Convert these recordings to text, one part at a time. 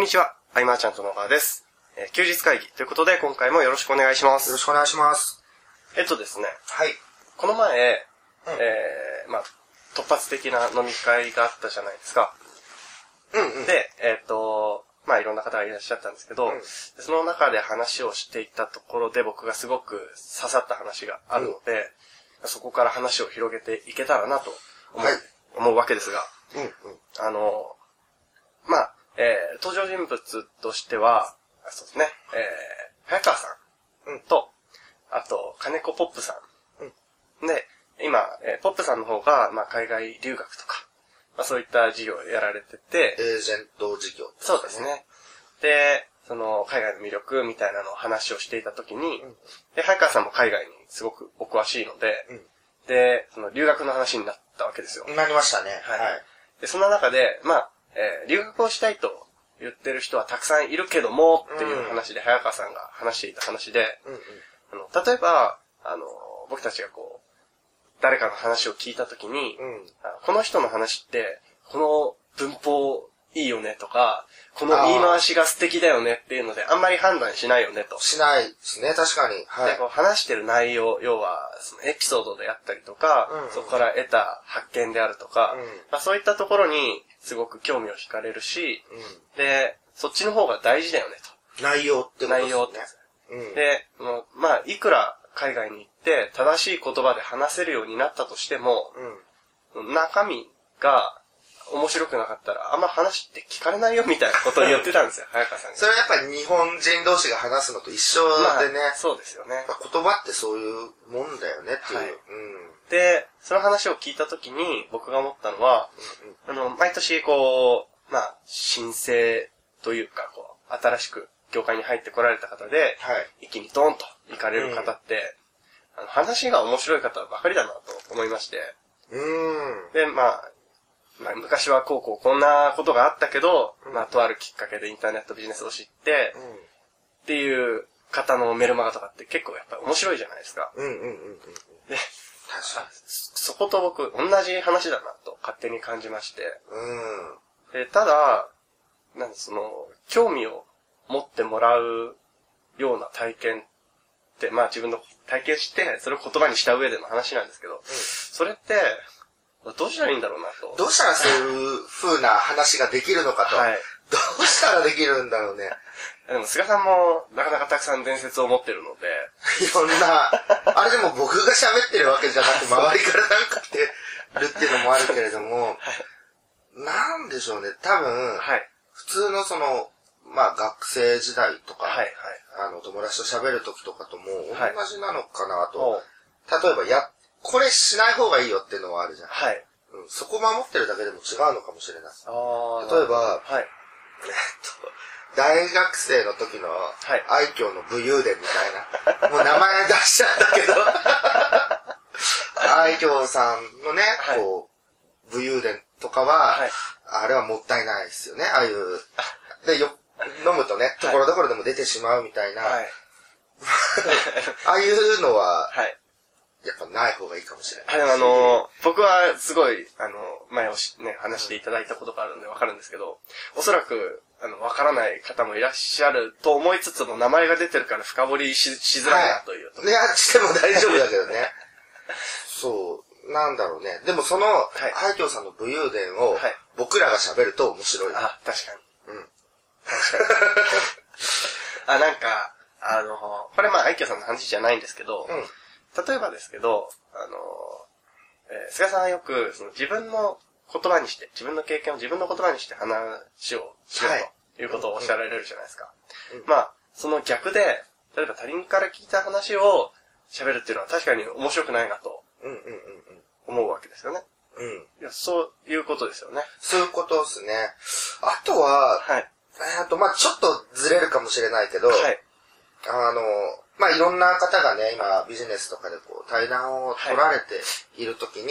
こんにちは、アイマーちゃんと野川です。えー休日会議ということで、今回もよろしくお願いしまよろす。しくお願いします。えっとですね、はい。この前、うんえー、まあ、突発的な飲み会があったじゃないですか。うんうん。で、えっと、まあ、いろんな方がいらっしゃったんですけど、うんでその中で話をしていったところで僕がすごく刺さった話があるので、そこから話を広げていけたらなと思う,、はい思うわけですが、うんうん。あの、まあ、えー登場人物としては、あそうですね、えー、早川さんうんと、あと、金子ポップさん。で、今、えーポップさんの方が、まあ、海外留学とか、まあ、そういった事業をやられてて、エージェント事業、そうです。ね。で、その、海外の魅力みたいなのを話をしていたときに、うんで、早川さんも海外にすごくお詳しいので、うんで、その留学の話になったわけですよ。なりましたね。はいはい。で、そんな中で、まあ、えー留学をしたいと言ってる人はたくさんいるけども、っていう話で、早川さんが話していた話で、うんうん。あの例えば、あの、僕たちがこう、誰かの話を聞いたときに、うん。あこの人の話って、この文法いいよねとか、この言い回しが素敵だよねっていうので、あんまり判断しないよねと。しないですね、確かに。はいで、。こう話してる内容、要は、そのエピソードであったりとか、うんうんそこから得た発見であるとか、うんまあ、そういったところにすごく興味を惹かれるし、うで、そっちの方が大事だよねん。内容ってと。ことですね。内容って。うん。で、そのまあ、いくら海外に行って正しい言葉で話せるようになったとしても、うん。中身が面白くなかったら、あんま話って聞かれないよみたいなことを言ってたんですよ、早川さんが。それはやっぱり日本人同士が話すのと一緒でね、まあそうですよね言葉ってそういうもんだよねっていう。はいうん。で、その話を聞いたときに僕が思ったのは、あの、毎年こう、まあ、申請というか、こう、新しく業界に入ってこられた方で、はい。一気にドーンと行かれる方って、あの話が面白い方ばかりだなと思いまして、うん。で、まあ、まあ、昔はこうこうこんなことがあったけど、まあ、とあるきっかけでインターネットビジネスを知って、うん。っていう方のメルマガとかって結構やっぱり面白いじゃないですか。うんうんうんうん。で、確かそ そこと僕、同じ話だなと勝手に感じまして。に。うん。で、ただ、なんその、興味を持ってもらうような体験って、まあ自分の体験して、それを言葉にした上での話なんですけど、それって、どうしたらいいんだろうなと。どうしたらそういう風な話ができるのかと。はい。どうしたらできるんだろうね。でも、菅さんも、なかなかたくさん伝説を持ってるので、いろんな、あれでも僕が喋ってるわけじゃなくて、周りからなんかってるっていうのもあるけれども、なんでしょうね。多分、はい。普通のその、まあ学生時代とか、はい、はい。あの友達と喋る時とかともはい同じなのかなと。お例えば、や、これしない方がいいよっていうのはあるじゃん。はい。うん、そこ守ってるだけでも違うのかもしれない。あー例えばはい。えっと、大学生の時のはい愛嬌の武勇伝みたいな。もう名前出しちゃったけど。愛嬌さんのね、はいこう、武勇伝とかは、はいあれはもったいないですよね。ああいう。で、よ、飲むとね、ところどころでも出てしまうみたいな。はい。ああいうのは、はい。やっぱない方がいいかもしれない。はい、あのー僕はすごい、あの、前をしね、話していただいたことがあるんでわかるんですけど、おそらく、あの、わからない方もいらっしゃると思いつつも、名前が出てるから深掘りししづらいなというと。ね、しても大丈夫だけどね。そう、なんだろうね。でもその、い愛嬌さんの武勇伝をはい、僕らが喋ると面白い。あ、確かに。うん。確かに。あ、なんか、あの、これまあ、愛嬌さんの話じゃないんですけど、うん。例えばですけど、あの、えー菅さんはよく、その自分の言葉にして、自分の経験を自分の言葉にして話をしようはいということをおっしゃられるじゃないですか。うんまあ、その逆で、例えば他人から聞いた話を喋るっていうのは確かに面白くないなとうんうんうん思うわけですよね。うん。うん。いや、そういうことですよね。そういうことですね。あとは、はい。えっと、まあちょっとずれるかもしれないけど、はい。あの、まあいろんな方がね、今ビジネスとかでこう対談を取られているときに、うん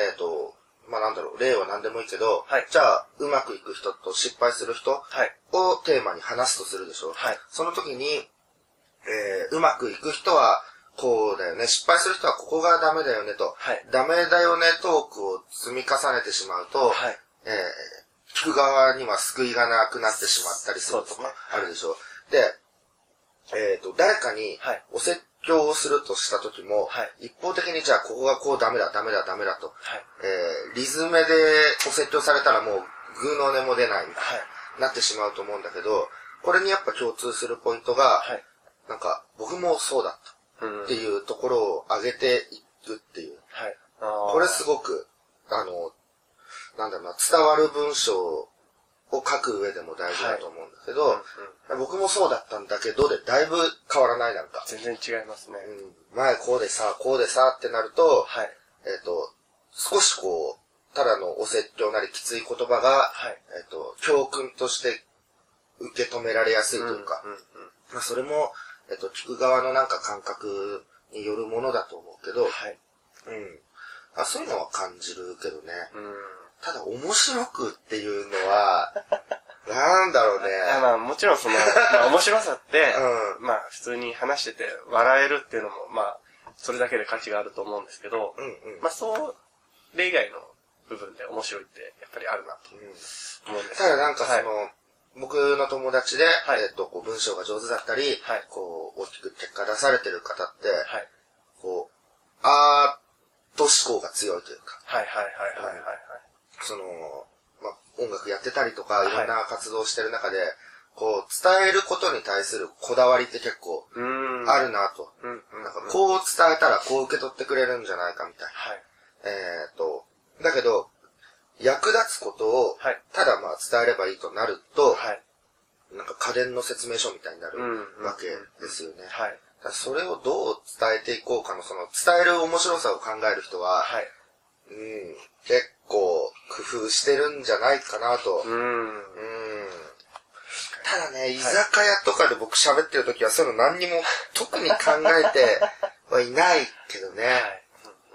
えっ、と、まあなんだろう、例は何でもいいけど、はいじゃあうまくいく人と失敗する人はい。をテーマに話すとするでしょ。はいその時に、えーうまくいく人はこうだよね、失敗する人はここがダメだよねと、はいダメだよねトークを積み重ねてしまうと、はい。えー聞く側には救いがなくなってしまったりするとかあるでしょ。で、えっ、と、誰かにはいお説教をするとした時も、はい一方的にじゃあここがこうダメだ、ダメだ、ダメだと、はい。えー、リズメでお説教されたらもう、グーの音も出ないみたいはい。になってしまうと思うんだけど、これにやっぱ共通するポイントが、はい。なんか、僕もそうだったうんっていうところを上げていくっていう。はい。これすごごく、あの、なんだろうな、伝わる文章を書く上でも大事だと思うんだけど、僕もそうだったんだけどで、だいぶ変わらないなんか。全然違いますね。うん、前こうでさ、こうでさってなると、はい。えっ、と、少しこう、ただのお説教なりきつい言葉が、はい。えっ、と、教訓として受け止められやすいというか、うんうんまあそれも、えっ、と、聞く側のなんか感覚によるものだと思うけど、はい。うん。あそういうのは感じるけどね。うん。ただ、面白くっていうのは、なんだろうね。あまあもちろんその、まあ 面白さって、うまあ普通に話してて笑えるっていうのも、まあ、それだけで価値があると思うんですけど、うんうん。まあそれ以外の部分で面白いってやっぱりあるなとうん思うんですただなんかその、はい僕の友達で、はいえっと、こう文章が上手だったり、はいこう、大きく結果出されてる方って、はい。こう、アート思考が強いというか、はいはいはいはいはいはい。その、まあ、音楽やってたりとか、はいいろんな活動をしてる中で、こう、伝えることに対するこだわりって結構。あるなと。なんかこう伝えたらこう受け取ってくれるんじゃないかみたいな。はい。えっ、と、だけど、役立つことをはい、ただまあ伝えればいいとなると、はい。なんか家電の説明書みたいになるうんわけですよね。はい。だからそれをどう伝えていこうかの、その伝える面白さを考える人は、はい。うん、結構工夫してるんじゃないかなと。うーん。うんただね、居酒屋とかで僕喋ってる時はそういうの何にも特に考えて はいないけどね。はい。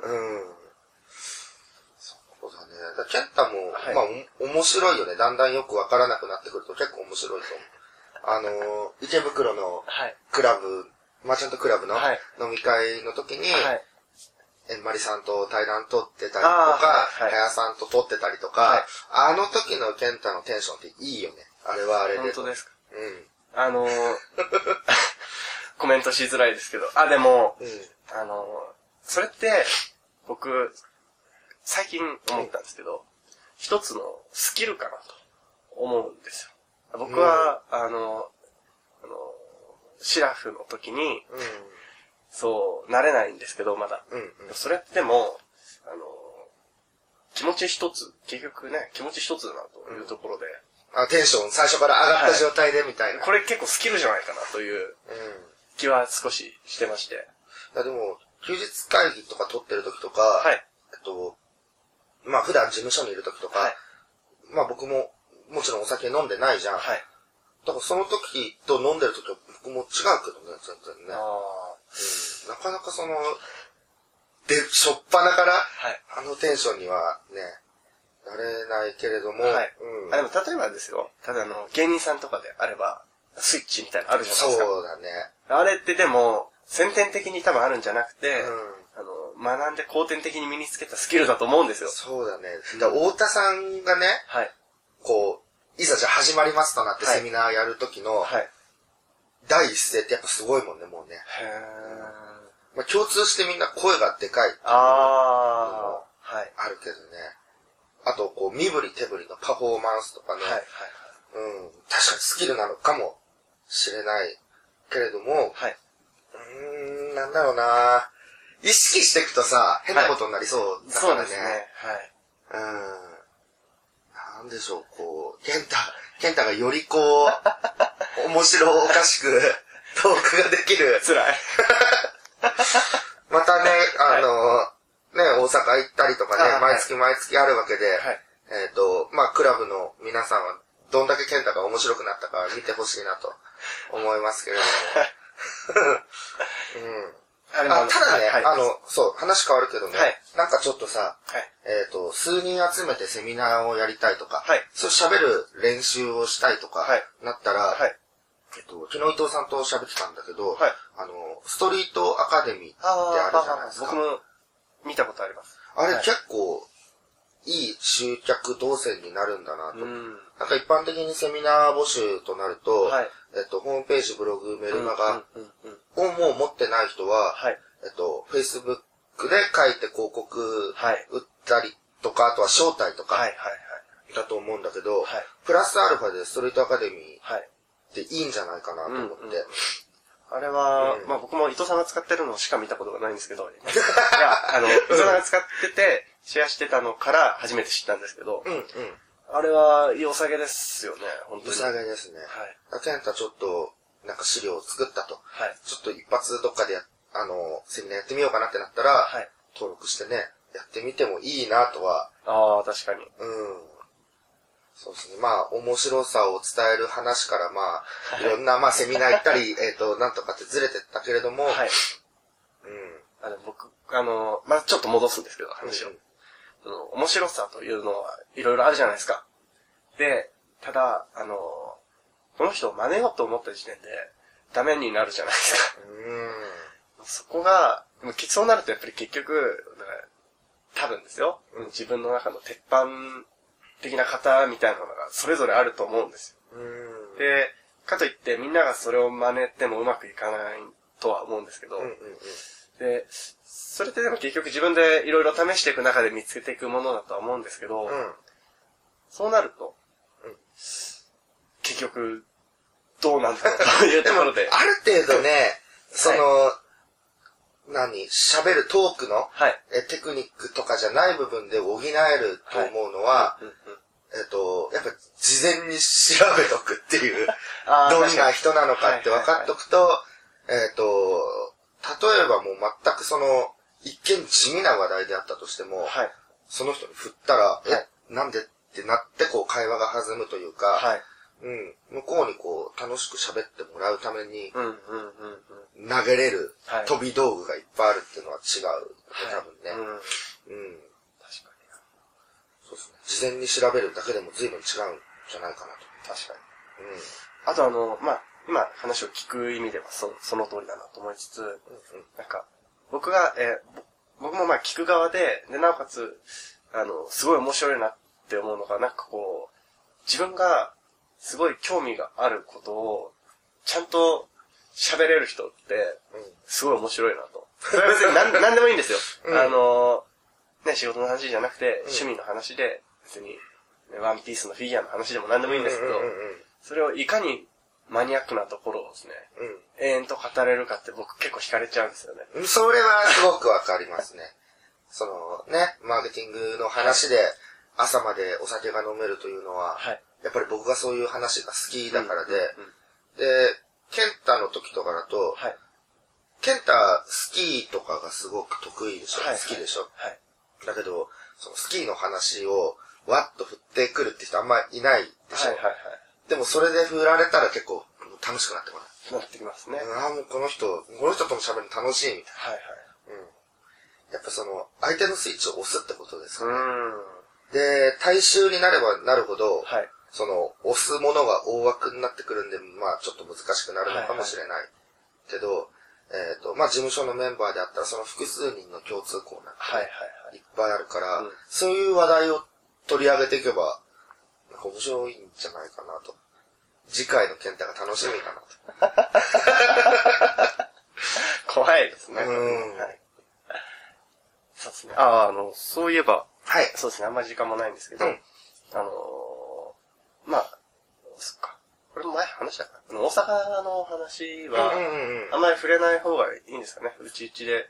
うん。そうだね。だからケンタも、はいまあ、お面白いよね。だんだんよくわからなくなってくると結構面白いと思う。あのー、池袋のはい。クラブ、マーチャントクラブのはい飲み会の時に、はい。えんまりさんと対談取ってたりとか、はいはいさんと撮ってたりとか、はいあの時のケンタのテンションっていいよね。あれはあれで。本当ですか？うん。あのー、コメントしづらいですけど。あ、でも、うん。あのー、それって、僕、最近思ったんですけど、一つのスキルかなと思うんですよ。僕は、あの、あの、シラフの時に、そう、なれないんですけど、まだ。うん。うん。うん。それってもう、あの、気持ち一つ、結局ね、気持ち一つだなというところで、あ、テンション最初から上がった状態でみたいな。これ結構スキルじゃないかなといううん。気は少ししてまして。いやでも、休日会議とか撮ってる時とか、はい。えっと、まあ普段事務所にいる時とか、はいまあ僕も、もちろんお酒飲んでないじゃん。はい。だからその時と飲んでる時は僕も違うけどね、全然ね。あうんなかなかその、で、しょっぱなから、はいあのテンションにはね、なれないけれども、はい。うんあ、でも例えばですよ。ただあの、芸人さんとかであれば、スイッチみたいなのあるじゃないですか。そうだね。あれってでも、先天的に多分あるんじゃなくて、うんあの、学んで後天的に身につけたスキルだと思うんですよ。そうだね。だ太田さんがね、はい。こう、いざじゃあ始まりますとなってはいセミナーやる時の、はい。第一声ってやっぱすごいもんね、もうね。へー。まあ、共通してみんな声がでかい。あー。はい。あるけどね。あと、こう、身振り手振りのパフォーマンスとかね。はい。はい。うん。確かにスキルなのかもしれないけれども、はい。うーん、なんだろうな意識していくとさ、変なことになりそうだからね。そうですね。はい。うん。なんでしょう、こう、ケンタ、ケンタがよりこう、面白おかしく、トークができる。辛い。またね、あの、ね、大阪行ったりとかね、毎月毎月あるわけで、はい。えっ、と、まあ、クラブの皆さんは、どんだけケンタが面白くなったか見てほしいなと思いますけれども。うん。あでもあただね、はい。あの、そう、話変わるけどね、はいなんかちょっとさ、はい。えっ、と、数人集めてセミナーをやりたいとか、はいそう喋る練習をしたいとか、はいなったら、はい。えっと、昨日伊藤さんと喋ってたんだけど、はいあの、ストリートアカデミーってあるじゃないですか。僕も見たことあります。あれはい結構いい集客動線になるんだなと。うん。なんか一般的にセミナー募集となると、はいえっと、ホームページ、ブログ、メルマガ。をもう持ってない人は、はい。えっと、Facebook で書いて広告はい。売ったりとか、あとは招待とかはいはいはい。だと思うんだけど、はいプラスアルファでストリートアカデミーはい。っていいんじゃないかなと思って。うんうんあれは、うんまあ僕も伊藤さんが使ってるのしか見たことがないんですけど、いや、あの、伊藤さんが使ってて、シェアしてたのから初めて知ったんですけど、うんうん。あれは良さげですよね、本当に。良さげですね。はい。ケンタちょっと、なんか資料を作ったと。はい。ちょっと一発どっかでや、あの、セミナーやってみようかなってなったら、はい。登録してね、やってみてもいいなとは、ああ、確かに。うん。そうですね。まあ、面白さを伝える話から、まあ、はいいろんな、まあ、セミナー行ったり、えっと、なんとかってずれてったけれども、はい。うん。あの、僕、あの、まあちょっと戻すんですけど、話を。うんその面白さというのはいろいろあるじゃないですか。で、ただ、あの、この人を真似ようと思った時点で、ダメになるじゃないですか。うん。そこが、でもそうなるとやっぱり結局、だから多分ですよ、自分の中の鉄板的な型みたいなのがそれぞれあると思うんですよ。うん。で、かといってみんながそれを真似てもうまくいかないとは思うんですけど、うんうんうん。で、それってでも結局自分でいろいろ試していく中で見つけていくものだとは思うんですけど、うん。そうなると、うん結局、どうなんだろうというところで。る程度ね、その、何、喋るトークの、はい。えテクニックとかじゃない部分で補えると思うのは、うんうんえっと、やっぱ事前に調べとくっていう、どんな人なのかって分かっとくと、えっと、例えばもう全くその、一見地味な話題であったとしても、はい。その人に振ったら、はいえ、なんでってなってこう会話が弾むというか、はい。うん、向こうにこう楽しく喋ってもらうためにうんうんうんうん。投げれるはい飛び道具がいっぱいあるっていうのは違う、多分ね。うん。うん。確かそうですね。事前に調べるだけでも随分違うんじゃないかなに。確かに。と。うん。あとあの、まあ、今話を聞く意味ではそその通りだなと思いつつ、うんうん。なんか、僕が、えーぼ僕もまあ聞く側で、で、なおかつ、あの、すごい面白いなって思うのが、なんかこう、自分がすごい興味があることを、ちゃんと喋れる人って、すごい面白いなと。それは別に何何でもいいんですよ。うん。あの、ね、仕事の話じゃなくて、ん。趣味の話で、別に、ねワンピースのフィギュアの話でも何でもいいんですけど、それをいかにマニアックなところをですね、うん永遠と語れるかって僕結構惹かれちゃうんですよね。うん。それはすごくわかりますね。そのね、マーケティングの話で朝までお酒が飲めるというのは、はい。やっぱり僕がそういう話が好きだからで、うんうんで、ケンタの時とかだと、はい。ケンタスキーとかがすごく得意でしょ、はい。好きでしょ？はい。だけど、そのスキーの話をわっと振ってくるって人あんまいないでしょ？はいはいはい。でもそれで振られたら結構楽しくなってこない。なってきますね。はいああ、もうこの人、この人とも喋るの楽しいみたいはい。な。うん。やっぱその、相手のスイッチを押すってことですうよね。で、大衆になればなるほど、はい。その、押すものが大枠になってくるんで、まあちょっと難しくなるのかもしれない。けど、えっ、と、まあ事務所のメンバーであったら、その複数人の共通項なんてはいはいはい。いっぱいあるから、うんそういう話題を取り上げていけば、か面白いんじゃないかなと。次回のケンタが楽しみかなと。怖いですね。うんはい。そうですね。ああ、あの、そういえば、はい。そうですね、あんまり時間もないんですけど、うんあのーまあ、そっか。これも前話したかな？大阪の話は、あんまり触れない方がいいんですかね？うちうちで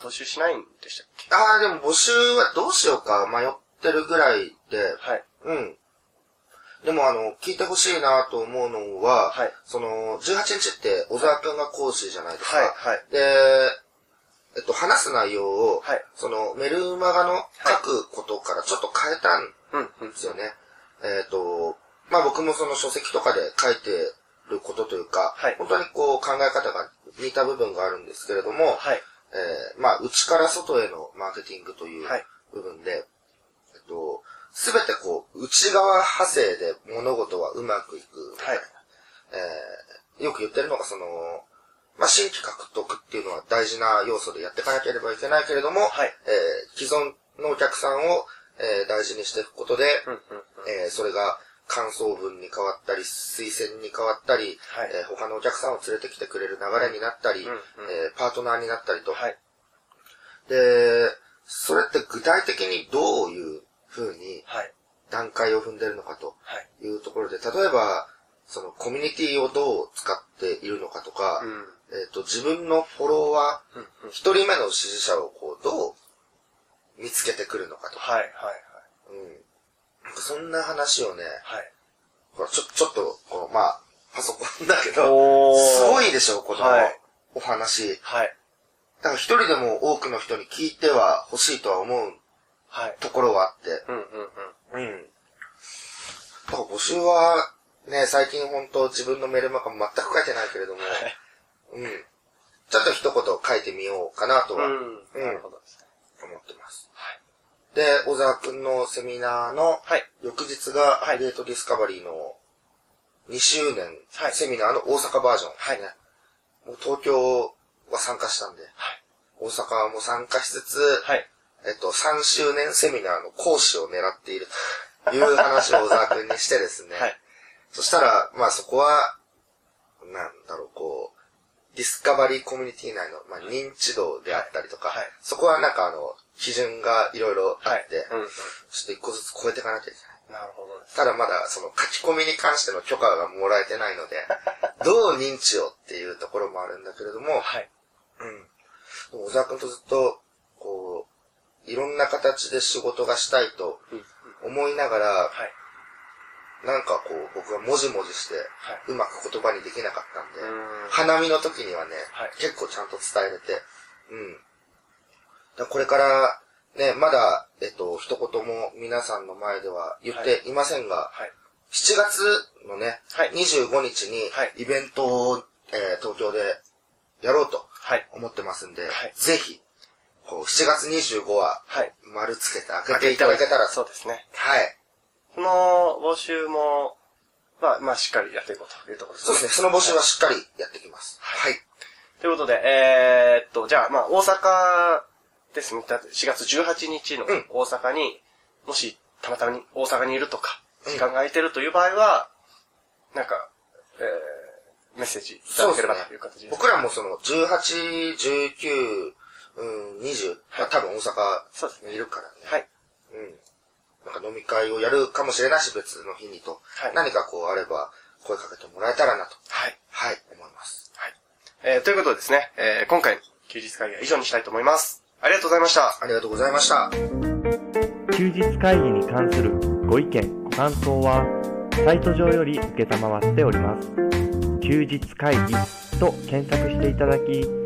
募集しないんでしたっけ？ああ、でも募集はどうしようか迷ってるぐらいで、はい。うん。でもあの、聞いてほしいなと思うのは、はいその、18日って小沢くんが講師じゃないですか。はいはいで、えっと、話す内容を、はいその、メルマガの書くことからちょっと変えたんうん、うん。ですよね。えっ、と、まあ僕もその書籍とかで書いてることというか、はい本当にこう考え方が似た部分があるんですけれども、はい。えーまあ内から外へのマーケティングというはい部分で、えっと、すべてこう、内側派生で物事はうまくいく。はいえーよく言ってるのがその、まあ新規獲得っていうのは大事な要素でやっていかなければいけないけれども、はいえー既存のお客さんを、えー大事にしていくことで、うんうんうん。えーそれが感想文に変わったり、推薦に変わったり、はいえー他のお客さんを連れてきてくれる流れになったり、うんうんえーパートナーになったりと。はい。で、それって具体的にどういう風にはい。段階を踏んでるのかとはい。いうところで、例えば、そのコミュニティをどう使っているのかとか、うん。えっ、と、自分のフォロワうんー、一人目の支持者をこう、どう見つけてくるのかとか、はい。はい。うん。なんかそんな話をね、はい。ほら、ちょ、ちょっと、この、まあ、パソコンだけど、おすごい。いでしょ、このはいお話。はい。だから一人でも多くの人に聞いては欲しいとは思うはい。ところはあって、うんうんうん。うん。だから募集は、ね、最近本当自分のメールマガ全く書いてないけれども、うん。ちょっと一言書いてみようかなとは思うん。なるほどですね。ってます。で、小沢くんのセミナーのはい。翌日が、はイデートディスカバリーの2周年はいセミナーの大阪バージョンはいね。もう東京は参加したんで、はい。大阪も参加しつつ、はい。えっと、3周年セミナーの講師を狙っているという話を小沢くんにしてですね。はい。そしたら、まあそこは、なんだろう、こう、ディスカバリーコミュニティ内の、まあ、認知度であったりとか、はいはいそこはなんかあの、基準がいろいろあはいって、。うんうん。ちょっと一個ずつ超えていかなきゃいけない。なるほど。ただまだその書き込みに関しての許可がもらえてないので、どう認知をっていうところもあるんだけれども、はい。うん。小沢くんとずっと、いろんな形で仕事がしたいと。思いながら、はい。なんかこう、僕がもじもじして、はうまく言葉にできなかったんで、うん花見の時にはね、はい結構ちゃんと伝えれて、うん。これから、ね、まだ、えっと、一言も皆さんの前では言っていませんが、はい。7月のね、はい25日にはいイベントを、えー東京でやろうとはい。思ってますんで、はいぜひ、こう、7月25は、はい。丸つけて開けていただけたら、そうですね。はい。この募集も、まあ、まあ、しっかりやっていこうというところですね。そうですね、その募集はしっかりやっていきます。はい。ということで、えーっと、じゃあ、まあ、大阪ですね。だって4月18日のうん大阪に、もし、たまたまに大阪にいるとか、うん時間が空いてるという場合は、なんか、えー、メッセージいただければという形です。僕らもその、18、19、うん、20、まあ多分大そうです阪にいるからね。はい。うん。なんか飲み会をやるかもしれないし、別の日にと。はい何かこうあれば、声かけてもらえたらなと。はい。はい、思います。はい。えー、ということでですね、えー、今回の休日会議は以上にしたいと思います。ありがとうございました。ありがとうございました。休日会議に関するご意見、ご感想は、サイト上より受けたまわっております。休日会議と検索していただき、